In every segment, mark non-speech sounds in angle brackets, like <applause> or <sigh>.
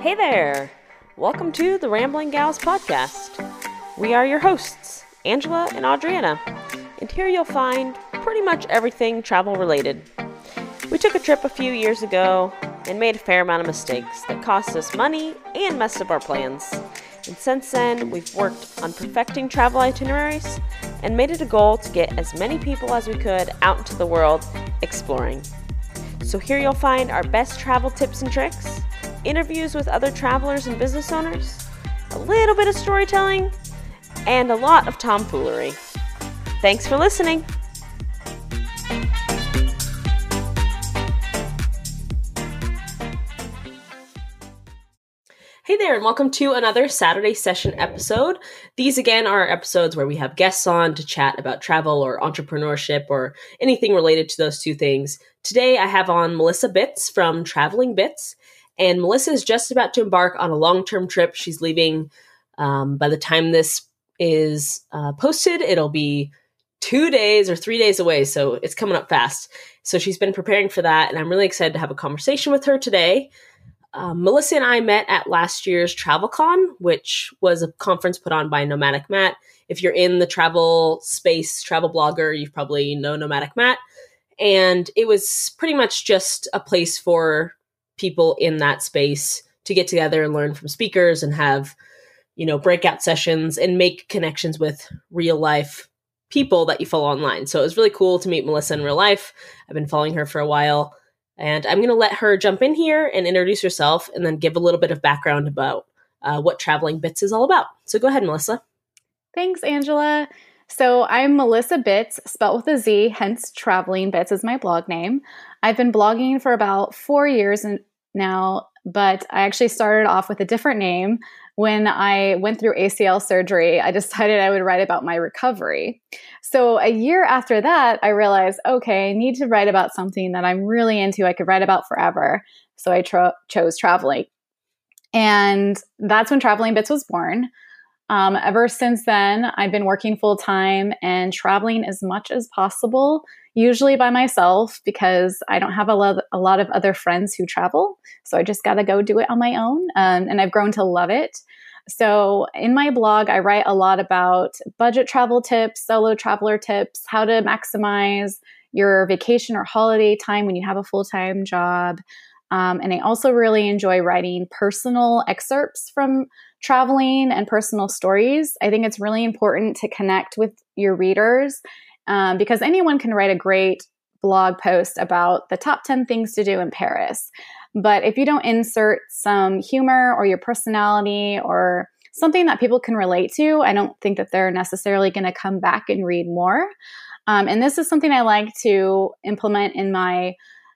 Hey there! Welcome to the Rambling Gals podcast. We are your hosts, Angela and Adriana, and here you'll find pretty much everything travel related. We took a trip a few years ago and made a fair amount of mistakes that cost us money and messed up our plans. And since then, we've worked on perfecting travel itineraries and made it a goal to get as many people as we could out into the world exploring. So, here you'll find our best travel tips and tricks, interviews with other travelers and business owners, a little bit of storytelling, and a lot of tomfoolery. Thanks for listening. Hey there, and welcome to another Saturday Session episode. These again are episodes where we have guests on to chat about travel or entrepreneurship or anything related to those two things. Today I have on Melissa Bitz from Traveling Bitz, and Melissa is just about to embark on a long term trip. She's leaving um, by the time this is uh, posted, it'll be two days or three days away. So it's coming up fast. So she's been preparing for that, and I'm really excited to have a conversation with her today. Um, Melissa and I met at last year's TravelCon, which was a conference put on by Nomadic Matt. If you're in the travel space, travel blogger, you've probably know Nomadic Matt. And it was pretty much just a place for people in that space to get together and learn from speakers and have, you know, breakout sessions and make connections with real life people that you follow online. So it was really cool to meet Melissa in real life. I've been following her for a while and I'm going to let her jump in here and introduce herself and then give a little bit of background about uh, what Traveling Bitz is all about. So go ahead, Melissa. Thanks, Angela. So I'm Melissa Bitz, spelt with a Z, hence Traveling Bitz is my blog name. I've been blogging for about four years now, but I actually started off with a different name. When I went through ACL surgery, I <laughs> decided I would write about my recovery. So a year after that, I realized, okay, I need to write about something that I'm really into, I could write about forever. So I chose traveling. And that's when Traveling Bitz was born. Um, ever since then, I've been working full time and traveling as much as possible, usually by myself because I don't have a lot, a lot of other friends who travel. So I just got to go do it on my own. Um, and I've grown to love it. So, in my blog, I write a lot about budget travel tips, solo traveler tips, how to maximize your vacation or holiday time when you have a full time job. Um, and I also really enjoy writing personal excerpts from traveling and personal stories. I think it's really important to connect with your readers um, because anyone can write a great blog post about the top 10 things to do in Paris. But if you don't insert some humor or your personality or something that people can relate to, I don't think that they're necessarily going to come back and read more. Um, and this is something I like to implement in my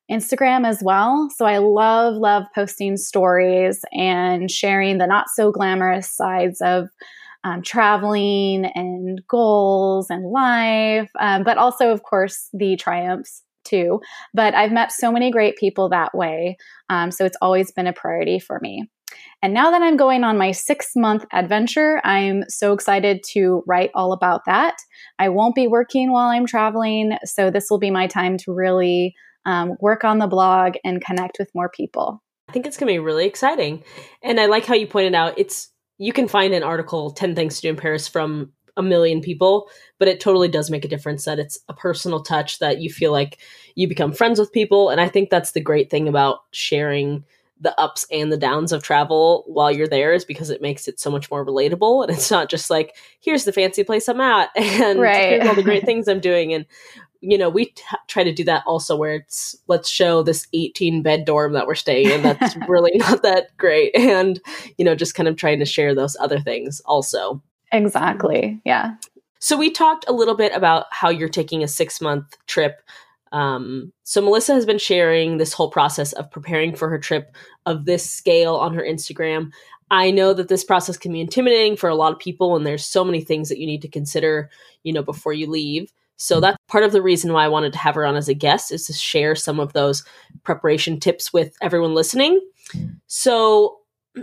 Instagram as well. So I love, love posting stories and sharing the not so glamorous sides of um, traveling and goals and life, um, but also, of course, the triumphs too. But I've met so many great people that way. Um, so it's always been a priority for me. And now that I'm going on my six month adventure, I'm so excited to write all about that. I won't be working while I'm traveling. So this will be my time to really um, work on the blog and connect with more people. I think it's going to be really exciting. And I like how you pointed out it's you can find an article 10 things to do in Paris from a million people, but it totally does make a difference that it's a personal touch that you feel like you become friends with people. And I think that's the great thing about sharing the ups and the downs of travel while you're there is because it makes it so much more relatable. And it's not just like, here's the fancy place I'm at <laughs> and right. here's all the great <laughs> things I'm doing. And, you know, we t- try to do that also where it's, let's show this 18 bed dorm that we're staying in that's <laughs> really not that great. And, you know, just kind of trying to share those other things also. Exactly. Yeah. So we talked a little bit about how you're taking a six month trip. Um, so Melissa has been sharing this whole process of preparing for her trip of this scale on her Instagram. I know that this process can be intimidating for a lot of people, and there's so many things that you need to consider, you know, before you leave. So that's part of the reason why I wanted to have her on as a guest is to share some of those preparation tips with everyone listening. So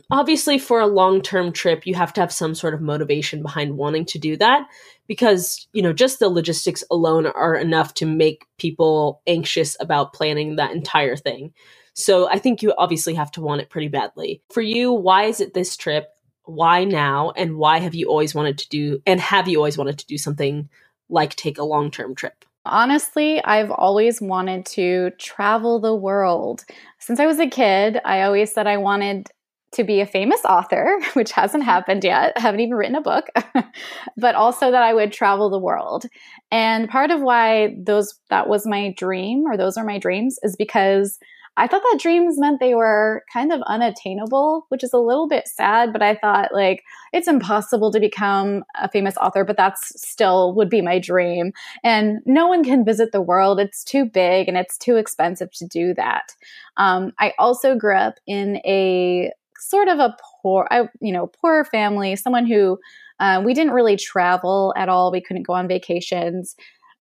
obviously for a long-term trip you have to have some sort of motivation behind wanting to do that because you know just the logistics alone are enough to make people anxious about planning that entire thing. So i think you obviously have to want it pretty badly. For you why is it this trip? Why now? And why have you always wanted to do and have you always wanted to do something like take a long-term trip Honestly, I've always wanted to travel the world. Since I was a kid, I always said I wanted to be a famous author, <laughs> which hasn't happened yet. I haven't even written a book, <laughs> but also that I would travel the world. And part of why those that was my dream or those are my dreams is because I thought that dreams meant they were kind of unattainable, which is a little bit sad, but I thought like it's impossible to become a famous author, but that's still would be my dream. And no one can visit the world. It's too big and it's too expensive to do that. Um, I also grew up in a sort of a poor, I, you know, poor family, someone who uh, we didn't really travel at all. We couldn't go on vacations,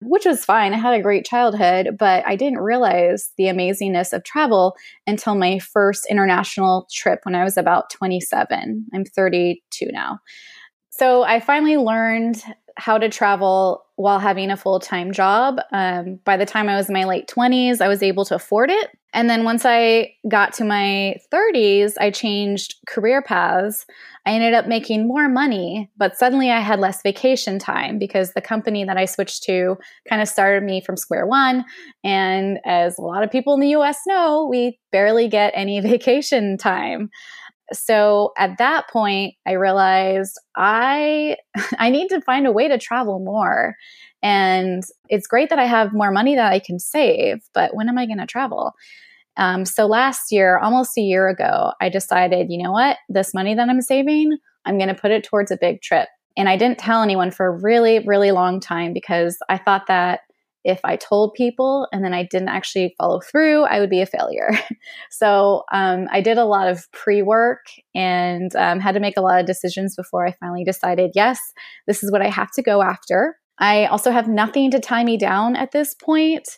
which was fine. I had a great childhood, but I didn't realize the amazingness of travel until my first international trip when I was about 27. I'm 32 now. So I finally learned how to travel while having a full time job. Um, by the time I was in my late 20s, I was able to afford it. And then once I got to my 30s, I changed career paths. I ended up making more money, but suddenly I had less vacation time because the company that I switched to kind of started me from square one. And as a lot of people in the US know, we barely get any <laughs> vacation time so at that point i realized i <laughs> i need to find a way to travel more and it's great that i have more money that i can save but when am i going to travel um, so last year almost a year ago i decided you know what this money that i'm saving i'm going to put it towards a big trip and i didn't tell anyone for a really really long time because i thought that if I told people and then I didn't actually follow through, I would be a failure. <laughs> so um, I did a lot of pre work and um, had to make a lot of decisions before I finally decided, yes, this is what I have to go after. I also have nothing to tie me down at this point.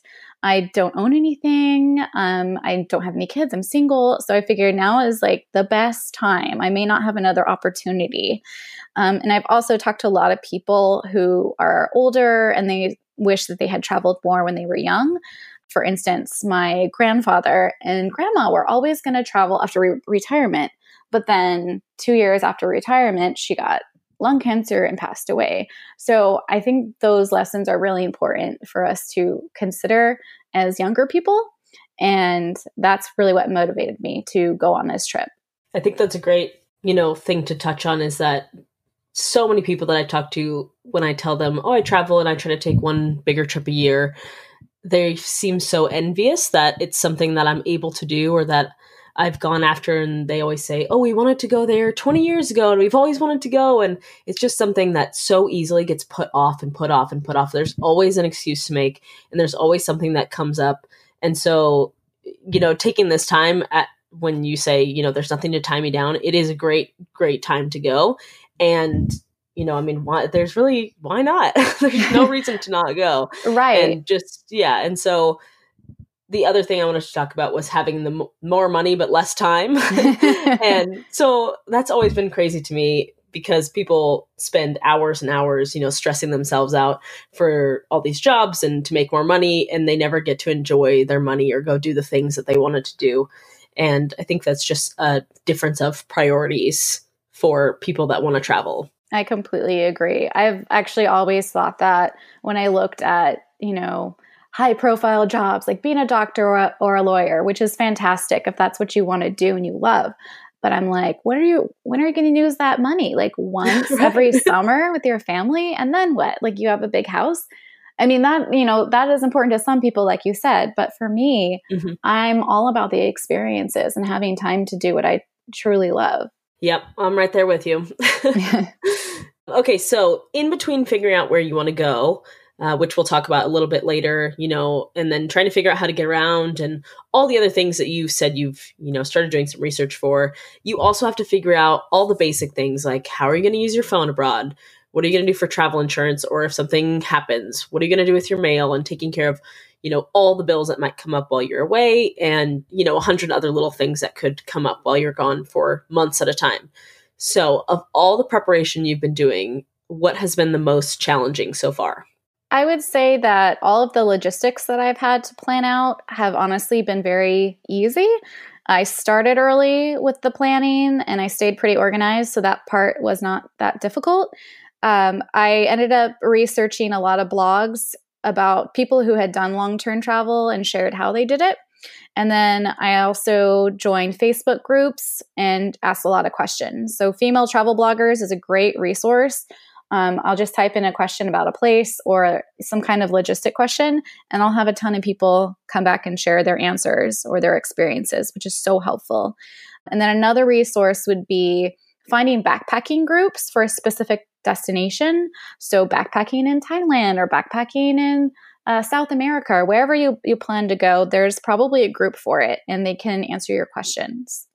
I don't own anything. Um, I don't have any kids. I'm single. So I figured now is like the best time. I may not have another opportunity. Um, and I've also talked to a lot of people who are older and they wish that they had traveled more when they were young. For instance, my grandfather and grandma were always going to travel after re- retirement. But then, two years after retirement, she got lung cancer and passed away. So, I think those lessons are really important for us to consider as younger people. And that's really what motivated me to go on this trip. I think that's a great, you know, thing to touch on is that so many people that I talk to when I tell them, "Oh, I travel and I try to take one bigger trip a year," they seem so envious that it's something that I'm able to do or that I've gone after and they always say, "Oh, we wanted to go there 20 years ago and we've always wanted to go." And it's just something that so easily gets put off and put off and put off. There's always an excuse to make and there's always something that comes up. And so, you know, taking this time at when you say, you know, there's nothing to tie me down, it is a great great time to go and you know, I mean, why? There's really why not? <laughs> there's no <laughs> reason to not go, right? And just yeah, and so the other thing I wanted to talk about was having the m- more money but less time, <laughs> <laughs> and so that's always been crazy to me because people spend hours and hours, you know, stressing themselves out for all these jobs and to make more money, and they never get to enjoy their money or go do the things that they wanted to do. And I think that's just a difference of priorities for people that want to travel. I completely agree. I've actually always thought that when I looked at, you know, high profile jobs like being a doctor or a, or a lawyer, which is fantastic if that's what you want to do and you love. But I'm like, when are you when are you going to use that money? Like <laughs> once right. every summer with your family and then what? Like you have a big house? I mean that, you know, that is important to some people like you said, but for me, mm-hmm. I'm all about the experiences and having time to do what I truly love. Yep, I'm right there with you. <laughs> <laughs> okay, so in between figuring out where you want to go, uh, which we'll talk about a little bit later, you know, and then trying to figure out how to get around and all the other things that you said you've, you know, started doing some research for, you also have to figure out all the basic things like how are you going to use your phone abroad? What are you going to do for travel insurance? Or if something happens, what are you going to do with your mail and taking care of, you know, all the bills that might come up while you're away and, you know, a hundred other little things that could come up while you're gone for months at a time. So, of all the preparation you've been doing, what has been the most challenging so far? I would say that all of the logistics that I've had to plan out have honestly been very easy. I started early with the planning and I stayed pretty organized, so that part was not that difficult. Um, I ended up researching a lot of blogs about people who had done long term travel and shared how they did it. And then I also joined Facebook groups and asked a lot of questions. So, Female Travel Bloggers is a great resource. Um, I'll just type in a question about a place or some kind of logistic question, and I'll have a ton of people come back and share their answers or their experiences, which is so helpful. And then another resource would be finding backpacking groups for a specific destination. So, backpacking in Thailand or backpacking in uh, South America or wherever you, you plan to go, there's probably a group for it and they can answer your questions.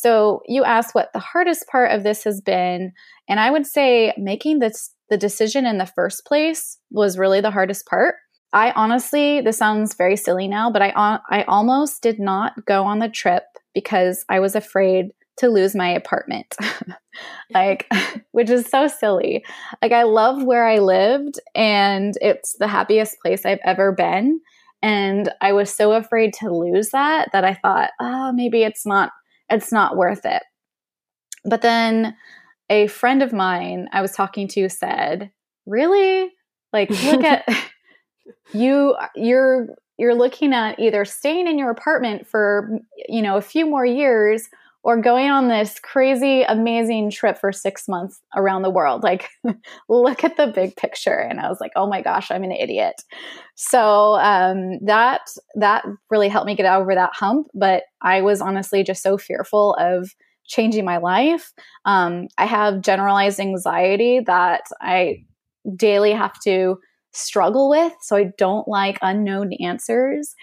So, you asked what the hardest part of this has been. And I would say making this, the decision in the first place was really the hardest part. I honestly, this sounds very silly now, but I, I almost did not go on the trip because I was afraid to lose my apartment. <laughs> like, <laughs> which is so silly. Like, I love where I lived, and it's the happiest place I've ever been. And I was so afraid to lose that that I thought, oh, maybe it's not, it's not worth it. But then a friend of mine I was talking to said, really? Like, look at <laughs> you, you're, you're looking at either staying in your apartment for, you know, a few more years or going on this crazy, amazing trip for six months around the world. Like, <laughs> look at the big picture. And I was like, oh my gosh, I'm an idiot. So um, that that really helped me get over that hump. But I was honestly just so fearful of changing my life. Um, I have generalized anxiety that I daily have to struggle with. So I don't like unknown answers.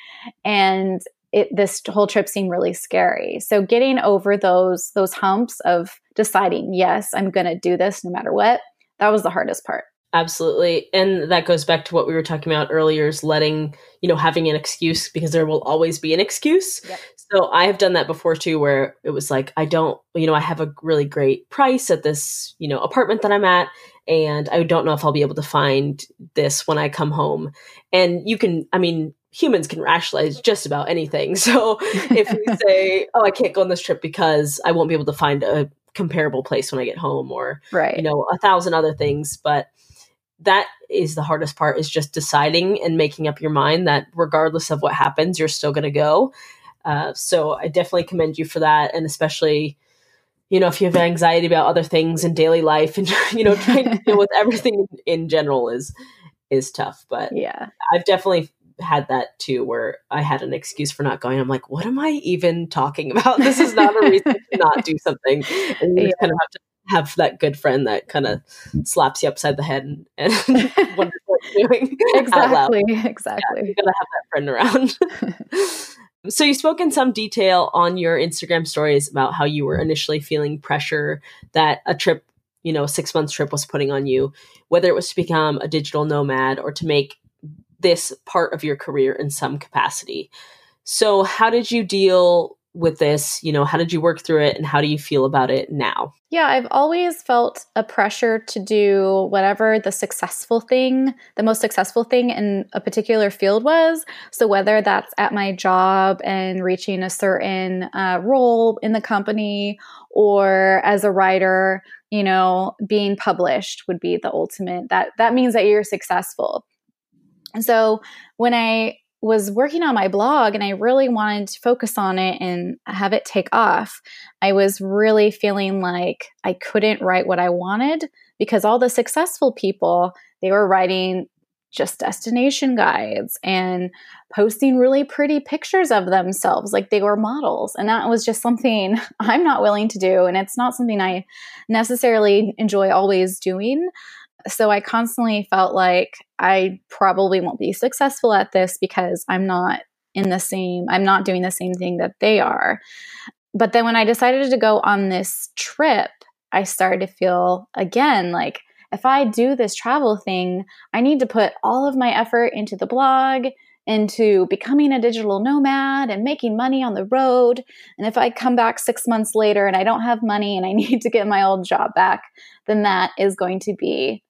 And it, this whole trip seemed really scary. So getting over those those humps of deciding, yes, I'm going to do this no matter what, that was the hardest part. Absolutely. And that goes back to what we were talking about earlier is letting, you know, having an excuse because there will always be an excuse. Yep. So I have done that before too, where it was like, I don't, you know, I have a really great price at this, you know, apartment that I'm at. And I don't know if I'll be able to find this when I come home. And you can, I mean, humans can rationalize just about anything. <laughs> So if you <laughs> say, "Oh, I can't go on this trip because I won't be able to find a comparable place when I get home," or right. you know, a thousand other things, but that is the hardest part is just deciding and making up your mind that regardless of what happens, you're still going to go. Uh, so I definitely commend you for that, and especially you know if you have anxiety about other things in daily life and <laughs> you know trying to deal with everything in general is is tough but yeah i've definitely had that too, where I had an excuse for not going. I'm like, what am I even talking about? This is not a reason to <laughs> not do something. And you yeah. kind of have to have that good friend that kind of slaps you upside the head and, and <laughs> wonders what you're doing. <laughs> Exactly. Exactly. Yeah, you gotta have that friend around. so you spoke in some detail on your Instagram stories about how you were initially feeling pressure that a trip you know, six months trip was putting on you, whether it was to become a digital nomad or to make this part of your career in some capacity. So, how did you deal with this? You know, how did you work through it and how do you feel about it now? Yeah, I've always felt a pressure to do whatever the successful thing, the most successful thing in a particular field was. So, whether that's at my job and reaching a certain uh, role in the company or as a writer, you know, being published would be the ultimate. That that means that you're successful. And so when I was working on my blog and I really wanted to focus on it and have it take off, I was really feeling like I couldn't write what I wanted because all the successful people, they were writing just destination guides and posting really pretty pictures of themselves like they were models. And that was just something <laughs> I'm not willing to do. And it's not something I necessarily enjoy always doing. So I constantly felt like I probably won't be successful at this because I'm not in the same, I'm not doing the same thing that they are. But then when I decided to go on this trip, I started to feel again like if I do this travel thing, I need to put all of my effort into the blog, into becoming a digital nomad and making money on the road. And if I come back six months later and I don't have money and I <laughs> need to get my old job back, then that is going to be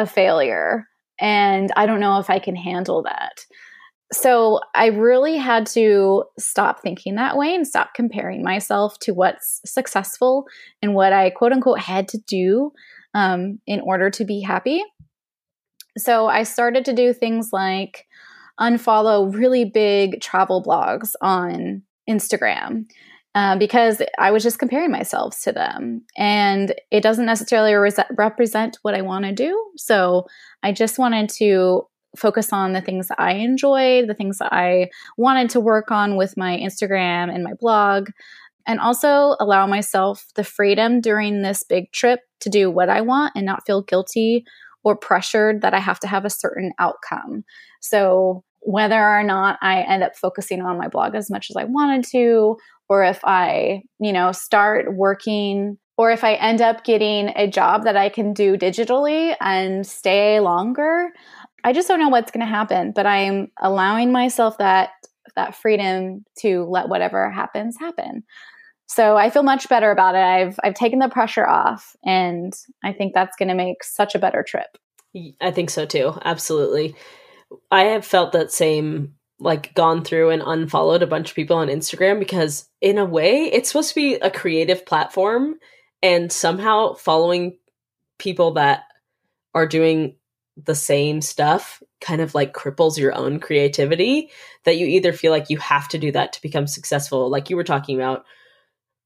a failure. And I don't know if I can handle that. So I really had to stop thinking that way and stop comparing myself to what's successful and what I quote unquote had to do um, in order to be happy. So I started to do things like unfollow really big travel blogs on Instagram uh, because I was just comparing myself to them. And it doesn't necessarily re- represent what I want to do. So I just wanted to focus on the things that I enjoyed, the things that I wanted to work on with my Instagram and my blog, and also allow myself the freedom during this big trip to do what I want and not feel guilty or pressured that I have to have a certain outcome. So, whether or not I end up focusing on my blog as much as I wanted to, or if I, you know, start working or if I end up getting a job that I can do digitally and stay longer, I just don't know what's going to happen, but I'm allowing myself that that freedom to let whatever happens happen. So I feel much better about it. I've I've taken the pressure off and I think that's going to make such a better trip. I think so too. Absolutely. I have felt that same like gone through and unfollowed a bunch of people on Instagram because in a way it's supposed to be a creative platform and somehow following people that are doing the same stuff kind of like cripples your own creativity that you either feel like you have to do that to become successful. Like you were talking about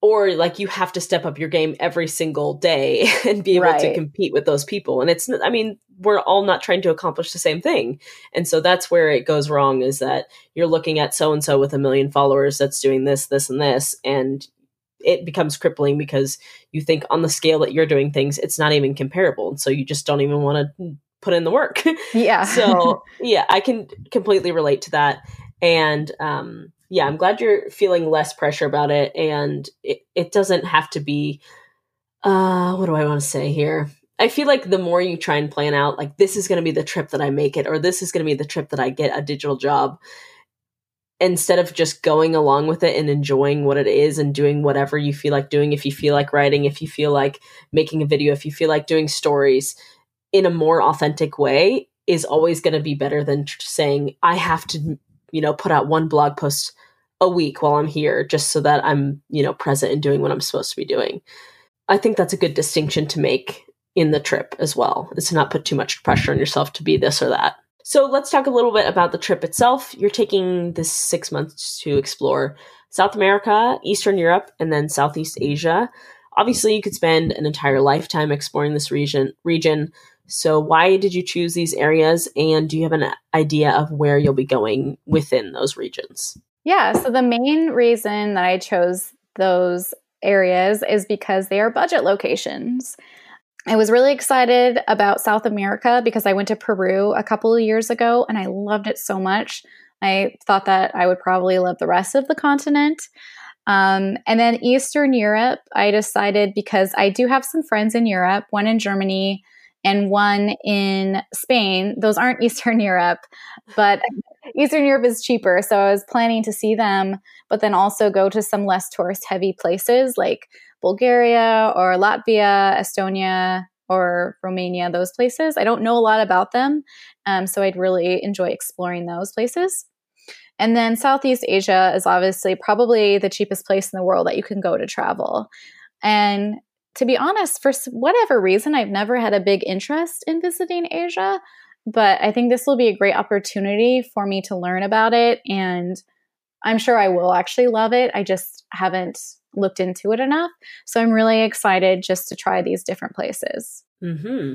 or like you have to step up your game every single day <laughs> and be able right. to compete with those people and it's i mean we're all not trying to accomplish the same thing and so that's where it goes wrong is that you're looking at so and so with a million followers that's doing this this and this and it becomes crippling because you think on the scale that you're doing things it's not even comparable and so you just don't even want to put in the work. <laughs> Yeah. so <laughs> yeah, I can completely relate to that. And um, yeah, I'm glad you're feeling less pressure about it. And it, it doesn't have to be, uh, what do I want to say here? I feel like the more you try and plan out, like this is going to be the trip that I make it, or this is going to be the trip that I get a digital job, instead of just going along with it and enjoying what it is and doing whatever you feel like doing, if you feel like writing, if you feel like making a video, if you feel like doing stories, in a more authentic way is always going to be better than saying I have to, you know, put out one blog post a week while I'm here just so that I'm, you know, present and doing what I'm supposed to be doing. I think that's a good distinction to make in the trip as well, is to not put too much pressure on yourself to be this or that. So let's talk a little bit about the trip itself. You're taking this six months to explore South America, Eastern Europe, and then Southeast Asia. Obviously, you could spend an entire lifetime exploring this region region, so, why did you choose these areas? And do you have an idea of where you'll be going within those regions? Yeah. So, the main reason that I chose those areas is because they are budget locations. I was really excited about South America because I went to Peru a couple of years ago and I loved it so much. I thought that I would probably love the rest of the continent. Um, and then Eastern Europe, I decided because I do have some friends in Europe, one in Germany, and one in Spain. Those aren't <laughs> Eastern Europe, but <laughs> Eastern Europe is cheaper. So I was planning to see them, but then also go to some less tourist heavy places like Bulgaria or Latvia, Estonia, or Romania, those places. I don't know a lot about them. Um, so I'd really enjoy exploring those places. And then Southeast Asia is obviously probably the cheapest place in the world that you can go to travel. And to be honest, for whatever reason, I've never had a big interest in visiting Asia, but I think this will be a great opportunity for me to learn about it. And I'm sure I will actually love it. I just haven't looked into it enough. So I'm really excited just to try these different places. Hmm.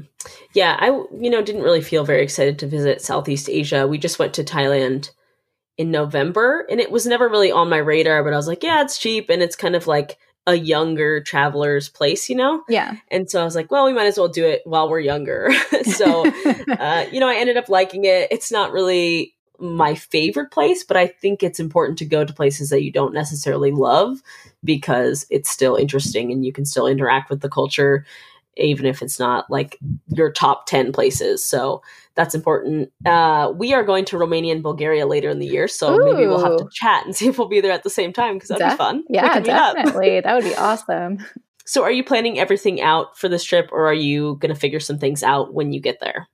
Yeah, I you know didn't really feel very excited to visit Southeast Asia. We just went to Thailand in November, and it was never really on my radar. But I was like, yeah, it's cheap, and it's kind of like a younger traveler's place, you know? Yeah. And so I was like, well, we might as well do it while we're younger. <laughs> so, <laughs> uh, you know, I ended up liking it. It's not really my favorite place, but I think it's important to go to places that you don't necessarily love because it's still interesting and you can still interact with the culture even if it's not like your top 10 places. So that's important. Uh, we are going to Romania and Bulgaria later in the year, so Ooh. maybe we'll have to chat and <laughs> see if we'll be there at the same time because that'd Def- be fun. Yeah, definitely. that would be <laughs> awesome. So, are you planning everything out for this trip, or are you going to figure some things out when you get there?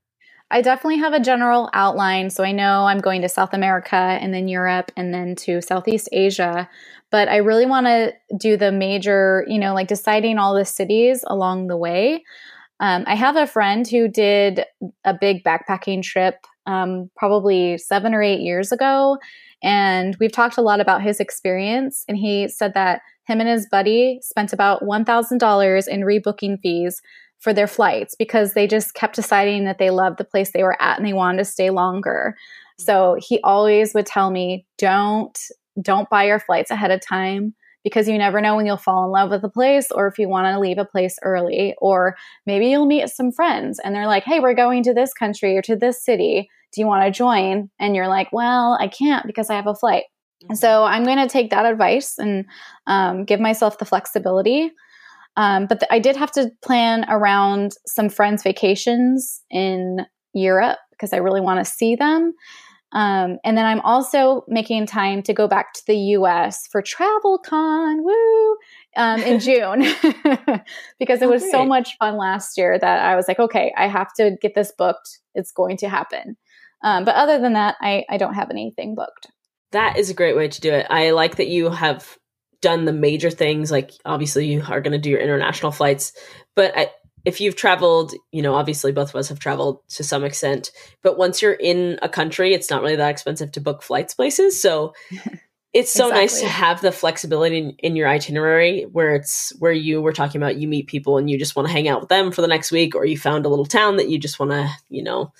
I definitely have a general outline. So I know I'm going to South America and then Europe and then to Southeast Asia. But I really want to do the major, you know, like deciding all the cities along the way. Um, I have a friend who did a big backpacking trip um, probably seven or eight years ago. And we've talked a lot about his experience. And he said that him and his buddy spent about $1,000 in rebooking fees for their flights because they just kept deciding that they loved the place they were at and they wanted to stay longer. So he always would tell me, don't don't buy your flights ahead of time because you never know when you'll fall in love with a place or if you want to leave a place early or maybe you'll meet some friends and they're like, "Hey, we're going to this country or to this city. Do you want to join?" And you're like, "Well, I can't because I have a flight." And so I'm going to take that advice and um, give myself the flexibility um, but th- I did have to plan around some friends' vacations in Europe because I really want to see them. Um, and then I'm also making time to go back to the US for TravelCon, woo, um, in <laughs> June <laughs> because it oh, was so much fun last year that I was like, okay, I have to get this booked. It's going to happen. Um, but other than that, I, I don't have anything booked. That is a great way to do it. I like that you have done the major things, like obviously you are going to do your international flights, but I, if you've traveled, you know, obviously both of us have traveled to some extent, but once you're in a country, it's not really that expensive to book flights places. So <laughs> it's so exactly. nice to have the flexibility in, in, your itinerary where it's where you were talking about you meet people and you just want to hang out with them for the next week, or you found a little town that you just want to, you know,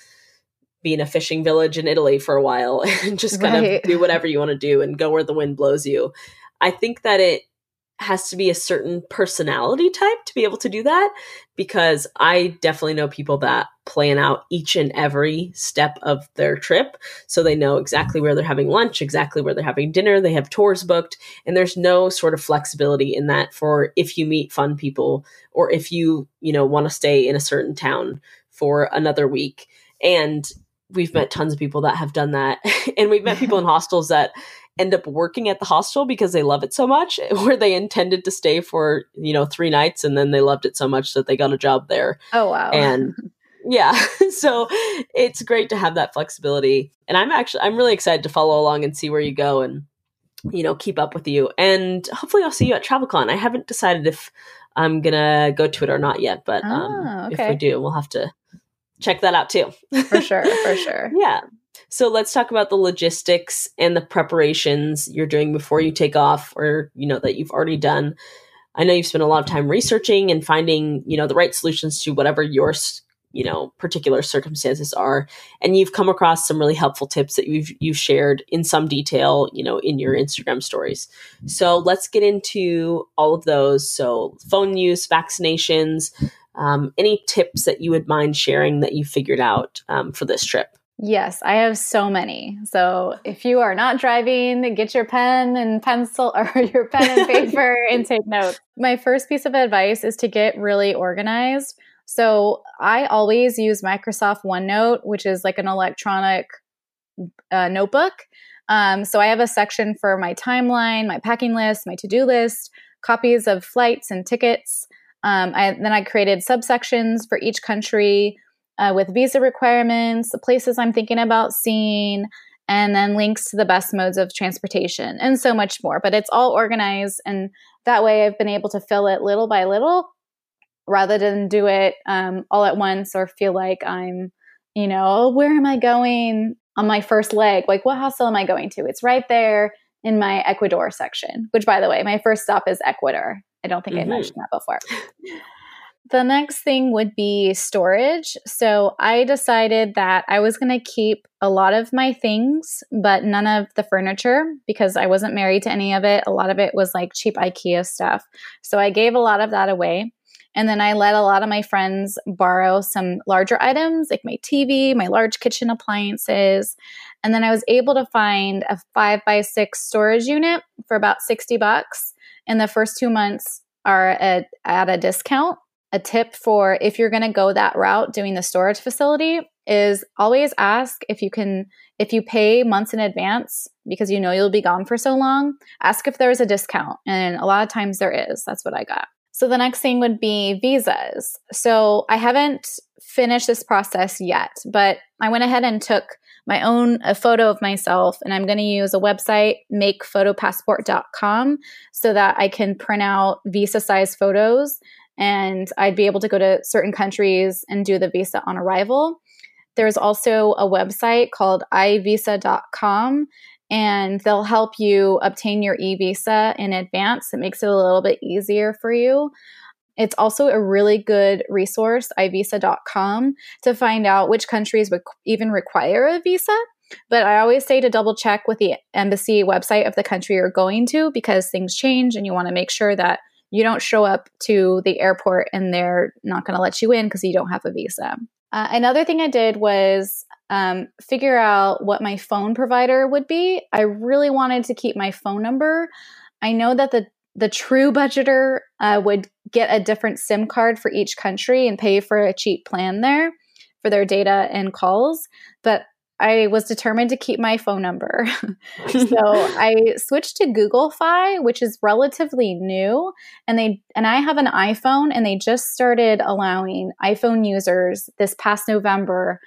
be in a fishing village in Italy for a while <laughs> and just kind right. of do whatever you want to do and go where the wind blows you. I think that it has to be a certain personality type to be able to do that because I definitely know people that plan out each and every step of their trip so they know exactly where they're having lunch, exactly where they're having dinner, they have tours booked, and there's no sort of flexibility in that for if you meet fun people or if you, you know, want to stay in a certain town for another week. And we've met tons of people that have done that <laughs> and we've met people <laughs> in hostels that end up working at the hostel because they love it so much <laughs> where they intended to stay for you know three nights and then they loved it so much that they got a job there. Oh wow. And <laughs> yeah <laughs> so it's great to have that flexibility. And i'm actually i'm really excited to follow along and see where you go and you know keep up with you. And hopefully i'll see you at travelcon. I haven't decided if i'm gonna go to it or not yet but um, oh, okay. if we do we'll have to check that out too. For sure for sure. Yeah so let's talk about the logistics and the preparations you're doing before you take off or, you know, that you've already done. I know you've spent a lot of time researching and finding, you know, the right solutions to whatever your, you know, particular circumstances are. And you've come across some really helpful tips that you've you've shared in some detail, you know, in your Instagram stories. So let's get into all of those. So phone use, vaccinations, um, any tips that you would mind sharing that you figured out um, for this trip. Yes, I have so many. So if you are not driving, get your pen and pencil <laughs> or your pen and paper and <laughs> take notes. My first piece of advice is to get really organized. So I always use Microsoft OneNote, which is like an electronic uh, notebook. Um, so I have a section for my timeline, my packing list, my to do list, copies of flights and tickets. Um, I, then I created subsections for each country uh, with visa requirements, the places I'm thinking about seeing, and then links to the best modes of transportation and so much more. But it's all organized, and that way I've been able to fill it little by little rather than do it um, all at once or feel like I'm, you know, oh, where am I going on my first leg? Like, what hostel am I going to? It's right there in my Ecuador section, which, by the way, my first stop is Ecuador. I don't think mm-hmm. I mentioned that before. The next thing would be storage. So I decided that I was going to keep a lot of my things, but none of the furniture because I wasn't married to any of it. A lot of it was like cheap IKEA stuff. So I gave a lot of that away. And then I let a lot of my friends borrow some larger items like my TV, my large kitchen appliances. And then I was able to find a five by six storage unit for about 60 bucks. And the first two months are at, at a discount. A tip for if you're going to go that route doing the storage facility is always ask if you can if you pay months in advance because you know you'll be gone for so long ask if there's a discount and a lot of times there is. That's what i got. So the next thing would be visas. So i haven't finished this process yet but i went ahead and took my own a photo of myself and i'm going to use a website makephoto.passport.com so that i can print out visa size photos and i'd be able to go to certain countries and do the visa on arrival there's also a website called ivisa.com and they'll help you obtain your e-visa in advance. It makes it a little bit easier for you. It's also a really good resource, ivisa.com, to find out which countries would even require a visa. But I always say to double check with the embassy website of the country you're going to because things change and you want to make sure that you don't show up to the airport and they're not going to let you in because you don't have a visa. Uh, another thing I did was um, figure out what my phone provider would be. I really wanted to keep my phone number. I know that the the true budgeter uh, would get a different SIM card for each country and pay for a cheap plan there for their data and calls. But I was determined to keep my phone number. <laughs> so <laughs> I switched to Google Fi, which is relatively new. And they and I have an iPhone and they just started allowing iPhone users this past November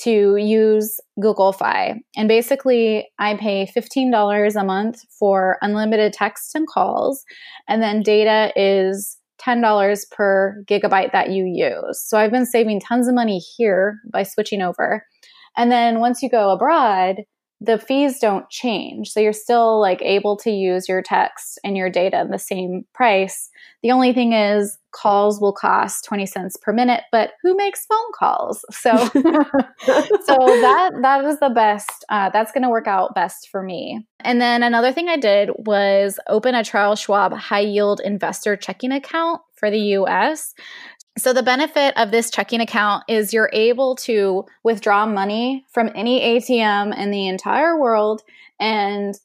to use Google Fi. And basically I pay $15 a month for unlimited text and calls. And then data is $10 per gigabyte that you use. So I've been saving tons of money here by switching over. And then once you go abroad, the fees don't change. So you're still like able to use your text and your data in the same price. The only thing is calls will cost 20 cents per minute, but who makes phone calls? So <laughs> so that that is the best. Uh, that's going to work out best for me. And then another thing I did was open a Charles Schwab high yield investor checking account for the US. So, the benefit of this checking account is you're able to withdraw money from any ATM in the entire world, and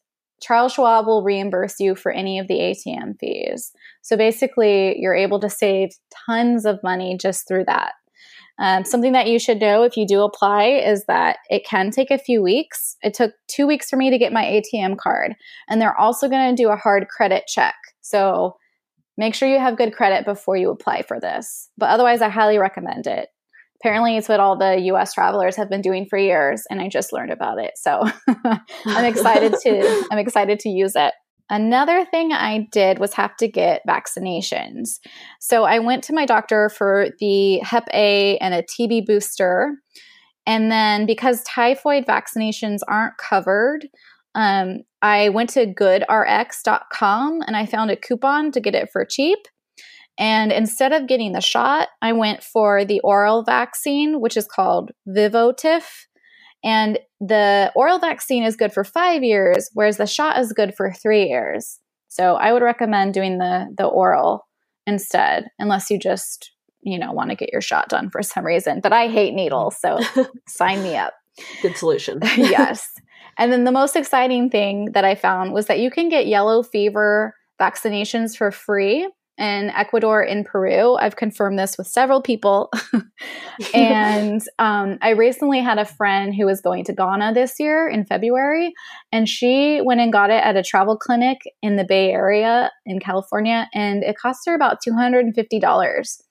Charles Schwab will reimburse you for any of the ATM fees. So, basically, you're able to save tons of money just through that. Um, something that you should know if you do apply is that it can take a few weeks. It took two weeks for me to get my ATM card, and they're also going to do a hard credit check. So, Make sure you have good credit before you apply for this. But otherwise, I highly recommend it. Apparently, it's what all the US travelers have been doing for years, and I just learned about it. So <laughs> I'm excited to <laughs> I'm excited to use it. Another thing I did was have to get vaccinations. So I went to my doctor for the Hep A and a TB booster. And then because typhoid vaccinations aren't covered, um, I went to goodrx.com and I found a coupon to get it for cheap. And instead of getting the shot, I went for the oral vaccine, which is called Vivotif. And the oral vaccine is good for five years, whereas the shot is good for three years. So I would recommend doing the the oral instead, unless you just you know want to get your shot done for some reason. But I hate needles, so <laughs> sign me up. Good solution. <laughs> yes. And then the most exciting thing that I found was that you can get yellow fever vaccinations for free in Ecuador in Peru. I've confirmed this with several people. <laughs> and um, I recently had a friend who was going to Ghana this year in February, and she went and got it at a travel clinic in the Bay Area in California, and it cost her about $250.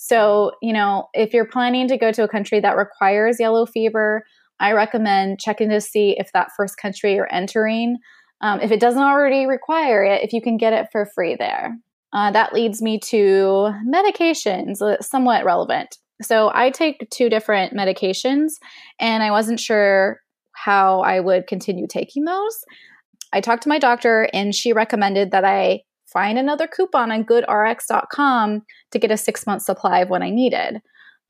So, you know, if you're planning to go to a country that requires yellow fever, I recommend checking to see if that first country you're entering, um, if it doesn't already require it, if you can get it for free there. Uh, that leads me to medications, uh, somewhat relevant. So I take two different medications, and I wasn't sure how I would continue taking those. I talked to my doctor, and she recommended that I find another coupon on goodrx.com to get a six month supply of what I needed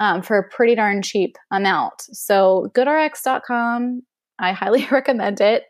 um, for a pretty darn cheap amount. So, goodrx.com, I highly <laughs> recommend it.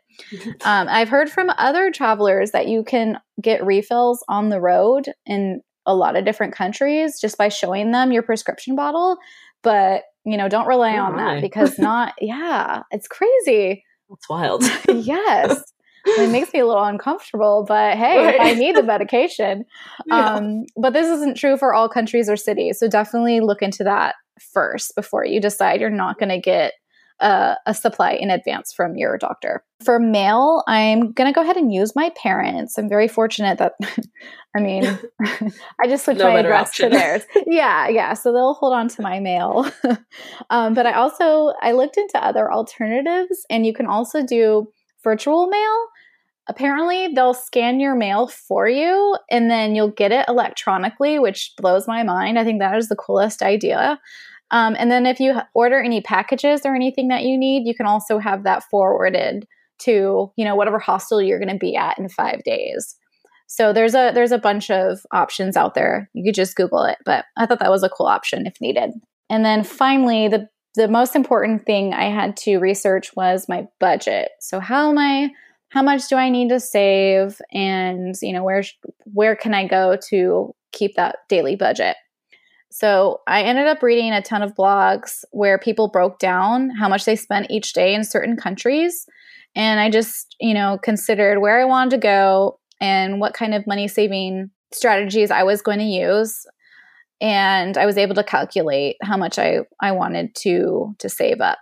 Um, I've heard from other travelers that you can get refills on the road in a lot of different countries just by showing them your prescription bottle. But, you know, don't rely oh on that because <laughs> not, yeah, it's crazy. That's wild. <laughs> yes. It makes me a little uncomfortable, but hey, right. if I need the <laughs> medication. Yeah. Um, but this isn't true for all countries or cities. So definitely look into that first before you decide you're not going to get a, a, supply in advance from your doctor. For mail, I'm going to go ahead and use my parents. I'm very fortunate that, <laughs> I mean, <laughs> I just switched no my address option. to theirs. Yeah, yeah. So they'll hold on to my mail. um, but I also I looked into other alternatives, and you can also do virtual mail. Apparently, they'll scan your mail for you and then you'll get it electronically, which blows my mind. I think that is the coolest idea. Um, and then if you order any packages or anything that you need, you can also have that forwarded to you know whatever hostel you're going to be at in five days. So there's a there's a bunch of options out there. You could just Google it, but I thought that was a cool option if needed. And then finally, the the most important thing I had to research was my budget. So how am I how much do I need to save and you know where where can I go to keep that daily budget? So I ended up reading a ton of blogs where people broke down how much they spent each day in certain countries and I just, you know, considered where I wanted to go and what kind of money saving strategies I was going to use and I was able to calculate how much I I wanted to to save up.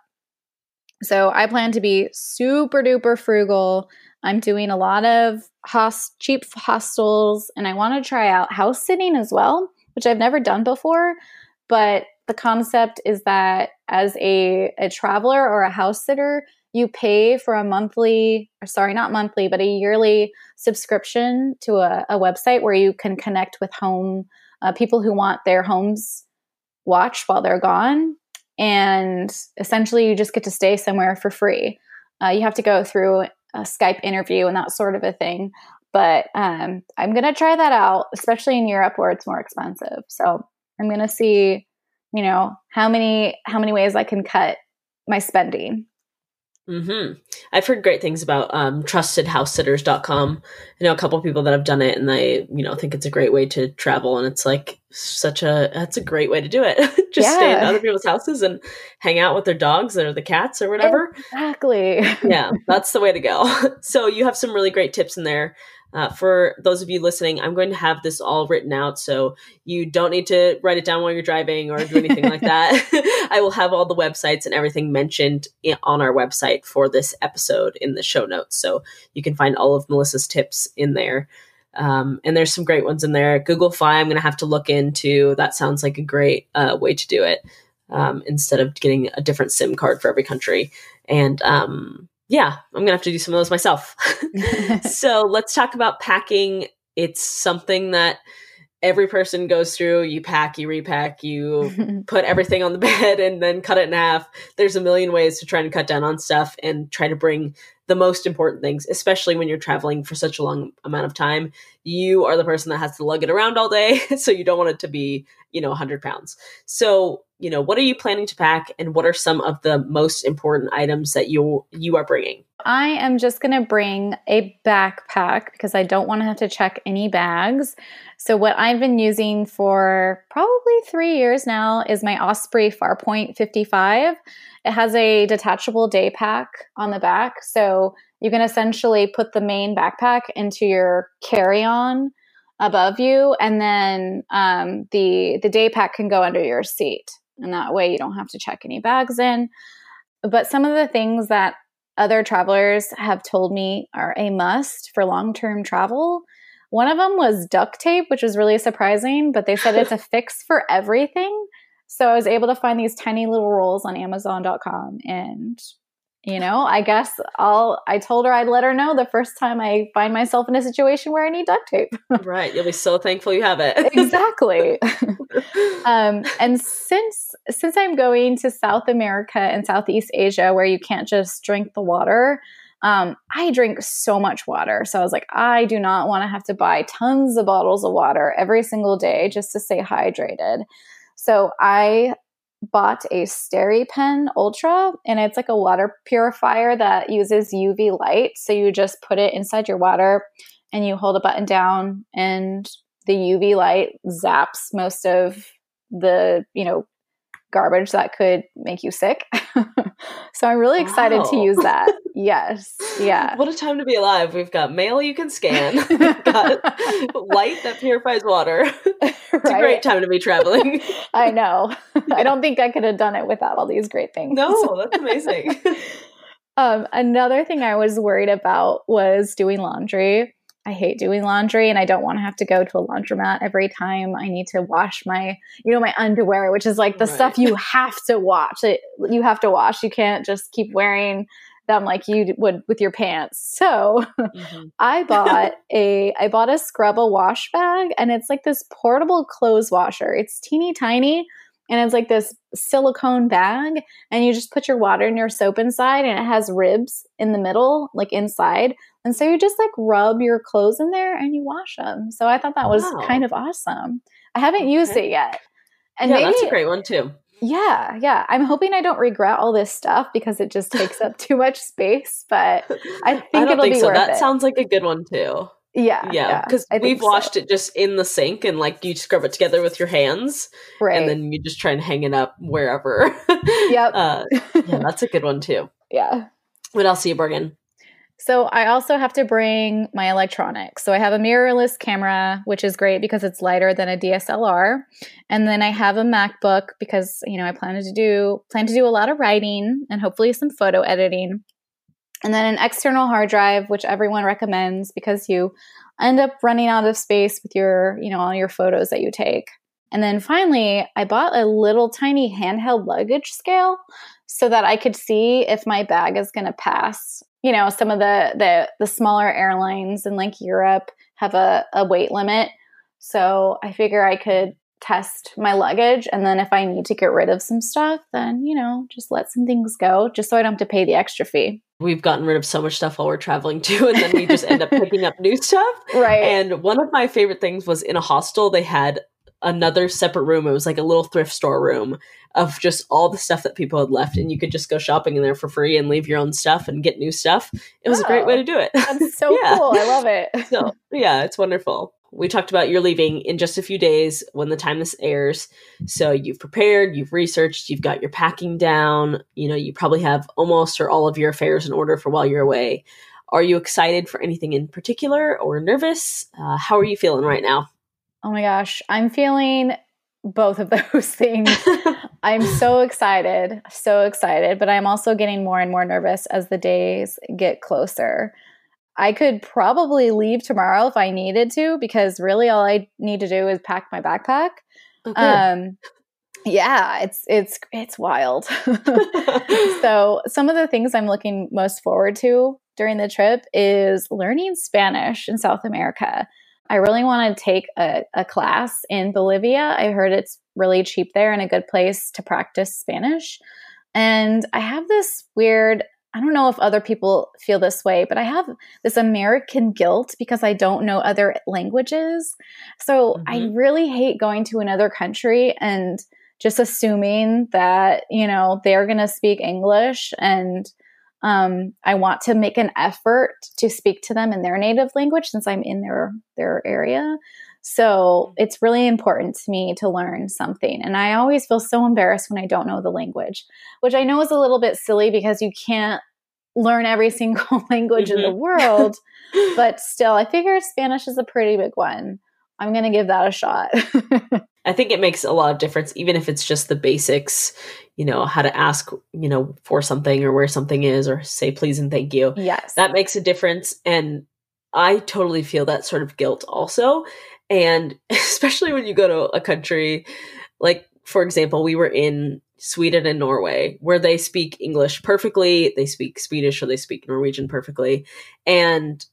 So I plan to be super duper frugal. I'm doing a lot of host, cheap hostels and I want to try out house sitting as well, which I've never done before, but the concept is that as a, a traveler or a house sitter, you pay for a monthly, or sorry, not monthly, but a yearly subscription to a, a website where you can connect with home uh, people who want their homes watched while they're gone. And essentially, you just get to stay somewhere for free. Uh, you have to go through a Skype interview and that sort of a thing. But um, I'm going to try that out, especially in Europe where it's more expensive. So I'm going to see, you know, how many how many ways I can cut my spending. Hmm. I've heard great things about um, trustedhousesitters.com. I know a couple people that have done it, and they, you know, think it's a great way to travel. And it's like such a that's a great way to do it. <laughs> Just yeah. stay in other people's houses and hang out with their dogs or the cats or whatever. Exactly. <laughs> yeah, that's the way to go. <laughs> so you have some really great tips in there. Uh, for those of you listening, I'm going to have this all written out, so you don't need to write it down while you're driving or do anything like <laughs> that. <laughs> I will have all the websites and everything mentioned in, on our website for this episode in the show notes, so you can find all of Melissa's tips in there. Um, and there's some great ones in there. Google Fi, I'm going to have to look into. That sounds like a great uh, way to do it um, instead of getting a different SIM card for every country. And um, yeah, I'm gonna have to do some of those myself. <laughs> <laughs> so let's talk about packing. It's something that every person goes through. You pack, you repack, you <laughs> put everything on the bed and then cut it in half. There's a million ways to try and cut down on stuff and try to bring the most important things, especially when you're traveling for such a long amount of time. You are the person that has to lug it around all day, <laughs> so you don't want it to be, you know, 100 pounds. So you know what are you planning to pack and what are some of the most important items that you you are bringing i am just going to bring a backpack because i don't want to have to check any bags so what i've been using for probably three years now is my osprey farpoint 55 it has a detachable day pack on the back so you can essentially put the main backpack into your carry-on above you and then um, the the day pack can go under your seat and that way you don't have to check any bags in. But some of the things that other travelers have told me are a must for long term travel. One of them was duct tape, which was really surprising, but they said it's a <laughs> fix for everything. So I was able to find these tiny little rolls on Amazon.com and you know, I guess I'll, I told her I'd let her know the first time I find myself in a situation where I need duct tape. <laughs> right. You'll be so thankful you have it. <laughs> exactly. <laughs> um, and since, since I'm going to South America and Southeast Asia where you can't just drink the water, um, I drink so much water. So I was like, I do not want to have to buy tons of bottles of water every single day just to stay hydrated. So I bought a SteriPen Ultra, and it's like a water purifier that uses UV light. So you just put it inside your water and you hold a button down, and the UV light zaps most of the, you know, garbage that could make you sick. <laughs> so I'm really excited wow. to use that. <laughs> Yes. Yeah. What a time to be alive. We've got mail you can scan. <laughs> We've got light that purifies water. It's right? a great time to be traveling. I know. I don't think I could have done it without all these great things. No, that's amazing. um, another thing I was worried about was doing laundry. I hate doing laundry and I don't want to have to go to a laundromat every time I need to wash my, you know, my underwear, which is like the right. stuff you have to wash. It, you have to wash. You can't just keep wearing them like you would with your pants. <laughs> So mm-hmm. I <laughs> bought a I bought a Scrubba wash bag and it's like this portable clothes washer. It's teeny tiny and it's like this silicone bag and you just put your water and your soap inside and it has ribs in the middle like inside and so you just like rub your clothes in there and you wash them so i thought that was wow. kind of awesome i haven't okay. used it yet and yeah, maybe, that's a great one too yeah yeah i'm hoping i don't regret all this stuff because it just <laughs> takes up too much space but <laughs> i think I it'll think be so. worth that it. sounds like a good one too yeah. Yeah. Because yeah, we've washed so. it just in the sink and like you scrub it together with your hands. Right. And then you just try and hang it up wherever. Yep. <laughs> uh, yeah, <laughs> that's a good one too. Yeah. What else are you bringing? So I also have to bring my electronics. So I have a mirrorless camera, which is great because it's lighter than a DSLR. And then I have a MacBook because, you know, I plan to do plan to do a lot of writing and hopefully some photo editing and then an external hard drive which everyone recommends because you end up running out of space with your you know all your photos that you take. And then finally i bought a little tiny handheld luggage scale so that i could see if my bag is going to pass. You know some of the the the smaller airlines in like europe have a, a weight limit. So i figure i could test my luggage and then if i need to get rid of some stuff then you know just let some things go just so i don't have to pay the extra fee. We've gotten rid of so much stuff while we're traveling too and then we just end up <laughs> picking up new stuff. Right. And one of my favorite things was in a hostel they had another separate room. It was like a little thrift store room of just all the stuff that people had left and you could just go shopping in there for free and leave your own stuff and get new stuff. It was oh, a great way oh, to do it. that's <laughs> so yeah. cool. I love it. <laughs> So yeah it's wonderful we talked about you're leaving in just a few days when the time this airs. So you've prepared, you've researched, you've got your packing down. You know, you probably have almost or all of your affairs in order for while you're away. Are you excited for anything in particular or nervous? Uh, how are you feeling right now? Oh my gosh, I'm feeling both of <laughs> those things. <laughs> I'm so excited, so excited, but I'm also getting more and more nervous as the days get closer. I could probably leave tomorrow if I needed to because really all I need to do is pack my backpack. Okay. Um yeah, it's it's it's wild. <laughs> so, some of the things I'm looking most forward to during the trip is learning Spanish in South America. I really want to take a, a class in Bolivia. I heard it's really cheap there and a good place to practice Spanish. And I have this weird I don't know if other people feel this way, but I have this American guilt because I don't know other languages. So mm-hmm. I really hate going to another country and just assuming that, you know, they're going to speak English and um, I want to make an effort to speak to them in their native language since I'm in their their area. So it's really important to me to learn something. And I always feel so embarrassed when I don't know the language, which I know is a little bit silly because you can't learn every <laughs> single language mm-hmm. in the mm-hmm. world. <laughs> but still, I figure Spanish is a pretty big one. I'm going to give that a shot. <laughs> I think it makes a lot of difference, even if it's just the basics, you know, how to ask, you know, for something or where something is or say please and thank you. Yes. That makes a difference. And I totally feel that sort of guilt also. And <laughs> especially when you go to a country, like, for example, we were in Sweden and Norway, where they speak English perfectly, they speak Swedish or they speak Norwegian perfectly. And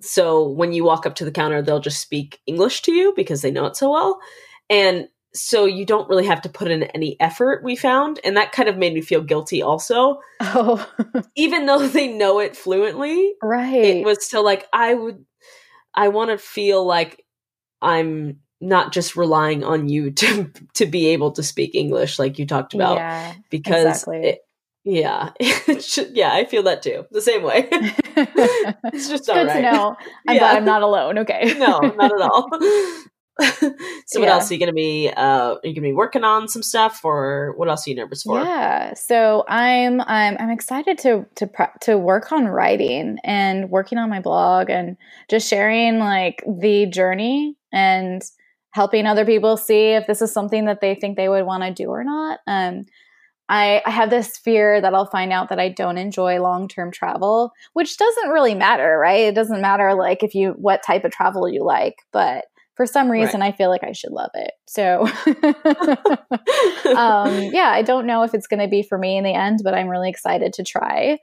so when you walk up to the counter, they'll just speak English to you because they know it so well. And so you don't really have to put in any effort, we found. And that kind of made me feel guilty also. Oh. <laughs> Even though they know it fluently. Right. It was still like, I would, I want to feel like I'm not just relying on you <laughs> to to be able to speak English like you talked about yeah, because exactly. it, yeah <laughs> yeah I feel that too the same way <laughs> it's just good right. to know I'm yeah. glad I'm not alone okay no not at all <laughs> so what else are you gonna be uh are you gonna be working on some stuff or what else are you nervous for? Yeah so i'm i'm, I'm excited to to pre- to work on writing and working on my blog and just sharing like the journey and helping other people see if this is something that they think they would want to do or not. Um I, I have this fear that I'll find out that I don't enjoy long term travel, which doesn't really matter, right? It doesn't matter like if you what type of travel you like, but for some reason right. I feel like I should love it. So <laughs> um, yeah, I don't know if it's going to be for me in the end, but I'm really excited to try.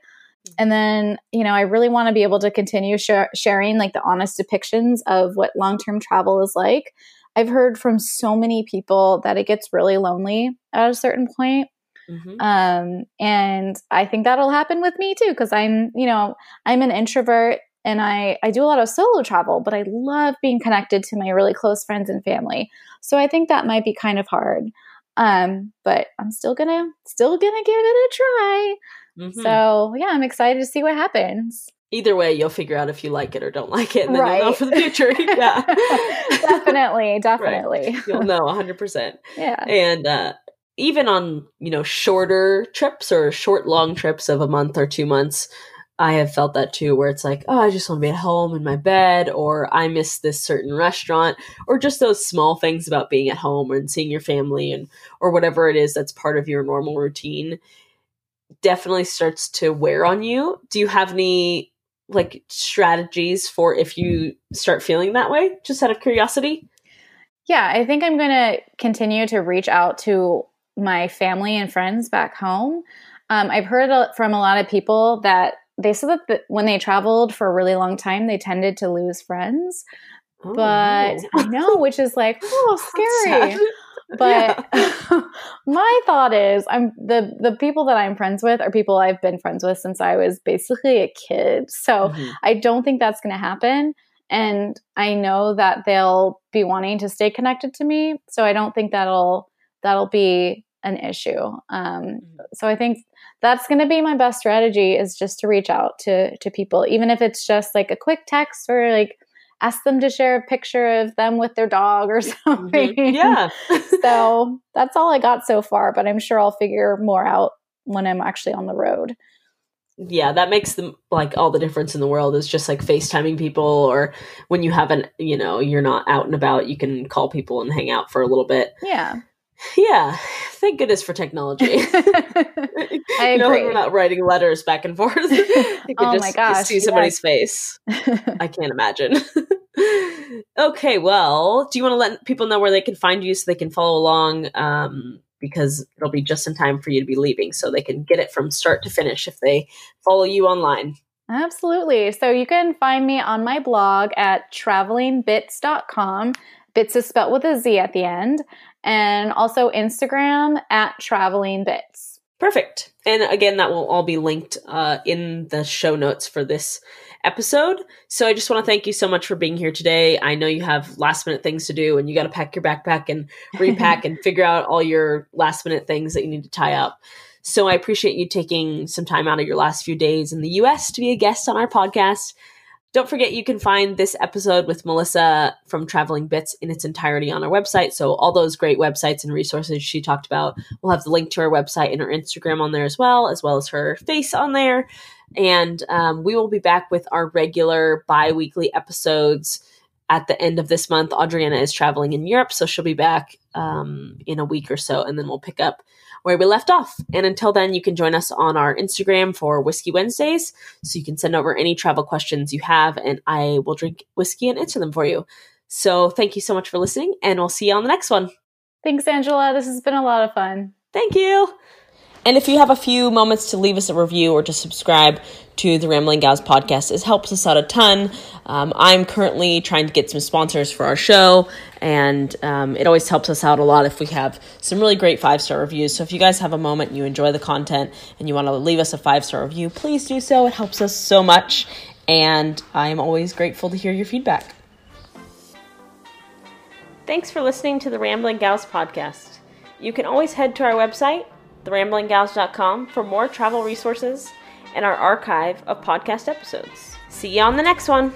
And then, you know, I really want to be able to continue sh- sharing like the honest depictions of what long term travel is like. I've heard from so many people that it gets really lonely at a certain point. Mm-hmm. Um, and I think that'll happen with me too, because I'm, you know, I'm an introvert and I, I do a lot of solo travel, but I love being connected to my really close friends and family. So I think that might be kind of hard. Um, but I'm still gonna still gonna give it a try. Mm-hmm. So yeah, I'm excited to see what happens. Either way, you'll figure out if you like it or don't <laughs> like it, and then right. you'll know for the future. <laughs> yeah, definitely, <laughs> definitely. Right. You'll know 100. percent Yeah, and uh, even on you know shorter trips or short long trips of a month or two months i have felt that too where it's like oh i just want to be at home in my bed or i miss this certain restaurant or just those small things about being at home and seeing your family and or whatever it is that's part of your normal routine definitely starts to wear on you do you have any like strategies for if you start feeling that way just out of curiosity yeah i think i'm going to continue to reach out to my family and friends back home. Um, I've heard from a lot of people that they said that when they traveled for a really long time, they tended to lose friends. Oh, but no. I know, which is like, <laughs> oh, scary. but <laughs> my thought is i'm the the people that i'm friends with are people i've been friends with since i was basically a kid so mm-hmm. i don't think that's going to happen and i know that they'll be wanting to stay connected to me so i don't think that'll that'll be an issue. Um, mm-hmm. so I think that's going to be my best strategy is just to reach out to to people, even if it's just like a quick text or like ask them to share a picture of them with their dog or <laughs> something. Mm-hmm. Yeah. <laughs> so that's all I got so far, but I'm sure I'll figure more out when I'm actually on the road. Yeah, that makes them like all the difference in the world is just like FaceTiming people or when you haven't, you know, you're not out and about, you can call people and hang out for a little bit. Yeah. Yeah, thank goodness for technology. <laughs> I agree. no, we're not writing letters back and forth. <laughs> <laughs> you can oh just, my gosh, just see somebody's yes. face. I can't imagine. okay, well, do you want to let people know where they can find you so they can follow along? Um, because it'll be just in time for you to be leaving, so they can get it from start to finish if they follow you online. Absolutely. So you can find me on my blog at travelingbitz.com. Bitz is spelled with a Z at the end and also Instagram at traveling bitz. Perfect. And again, that will all be linked uh, in the show notes for this episode. So I just want to thank you so much for being here today. I know you have last minute things to do and you got to pack your backpack and <laughs> repack and figure out all your last minute things that you need to tie up. So I appreciate you taking some time out of your last few days in the US to be a guest on our podcast. Don't forget you can find this episode with Melissa from Traveling Bitz in its entirety on our website. So all those great websites and resources she talked about, we'll have the link to her website and her Instagram on there as well, as well as her face on there. And um, we will be back with our regular bi-weekly episodes at the end of this month. Adriana is traveling in Europe, so she'll be back um, in a week or so, and then we'll pick up where we left off. And until then, you can join us on our Instagram for Whiskey Wednesdays. So you can send over any travel questions you have, and I will drink whiskey and answer them for you. So thank you so much for listening, and we'll see you on the next one. Thanks, Angela. This has been a lot of fun. Thank you. And if you have a few moments to leave us a review or to subscribe to the Rambling Gals podcast, it helps us out a ton. Um, I'm currently trying to get some sponsors for our show, and um, it always helps us out a lot if we have some really great five star reviews. So if you guys have a moment and you enjoy the content and you want to leave us a five star review, please do so. It helps us so much, and I am always grateful to hear your feedback. Thanks for listening to the Rambling Gals podcast. You can always head to our website theramblinggals.com for more travel resources and our archive of podcast episodes. See you on the next one.